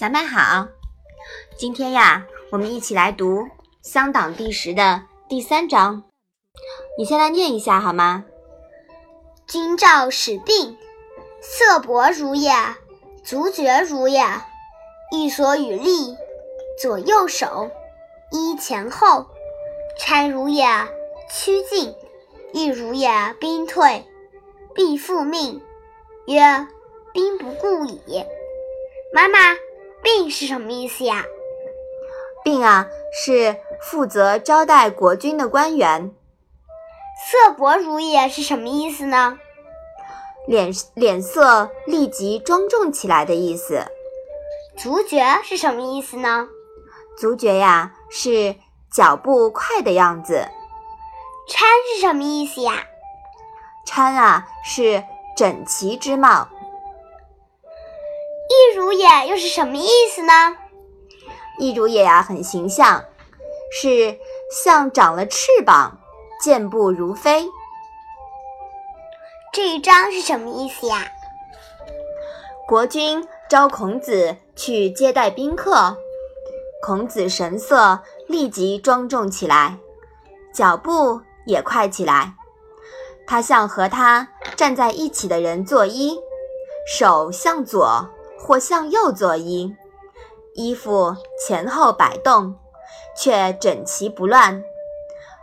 小麦好，今天呀，我们一起来读《乡党第十》的第三章。你先来念一下好吗？君照使病，色薄如也，足厥如也。欲所与立，左右手，揖前后。差如也，趋近；欲如也，兵退，必复命。曰：兵不顾矣。妈妈。病是什么意思呀？病啊，是负责招待国君的官员。色薄如也是什么意思呢？脸脸色立即庄重起来的意思。足厥是什么意思呢？足厥呀，是脚步快的样子。婵是什么意思呀？婵啊，是整齐之貌。一如也又是什么意思呢？一如也呀，很形象，是像长了翅膀，健步如飞。这一章是什么意思呀？国君召孔子去接待宾客，孔子神色立即庄重起来，脚步也快起来。他向和他站在一起的人作揖，手向左。或向右作揖，衣服前后摆动，却整齐不乱。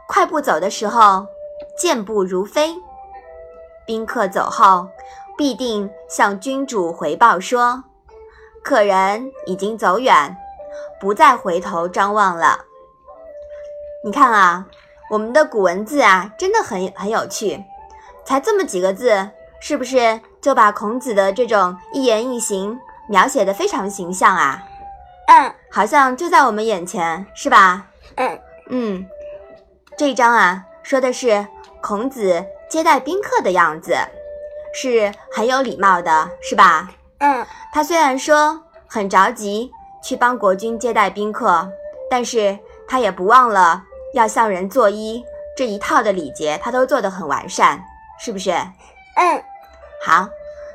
快步走的时候，健步如飞。宾客走后，必定向君主回报说：“客人已经走远，不再回头张望了。”你看啊，我们的古文字啊，真的很很有趣，才这么几个字，是不是就把孔子的这种一言一行？描写的非常形象啊，嗯，好像就在我们眼前，是吧？嗯嗯，这一章啊，说的是孔子接待宾客的样子，是很有礼貌的，是吧？嗯，他虽然说很着急去帮国君接待宾客，但是他也不忘了要向人作揖这一套的礼节，他都做得很完善，是不是？嗯，好，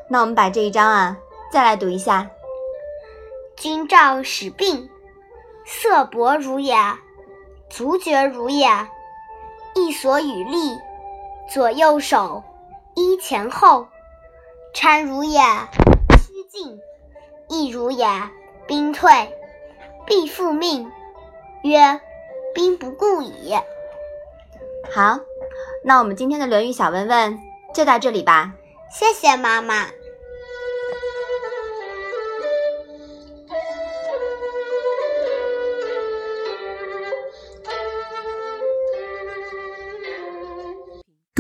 那我们把这一章啊。再来读一下。君照使病，色薄如也，足厥如也。一所与立，左右手，一前后。搀如也，趋近；亦如也，兵退，必复命。曰：兵不顾矣。好，那我们今天的《论语》小问问就到这里吧。谢谢妈妈。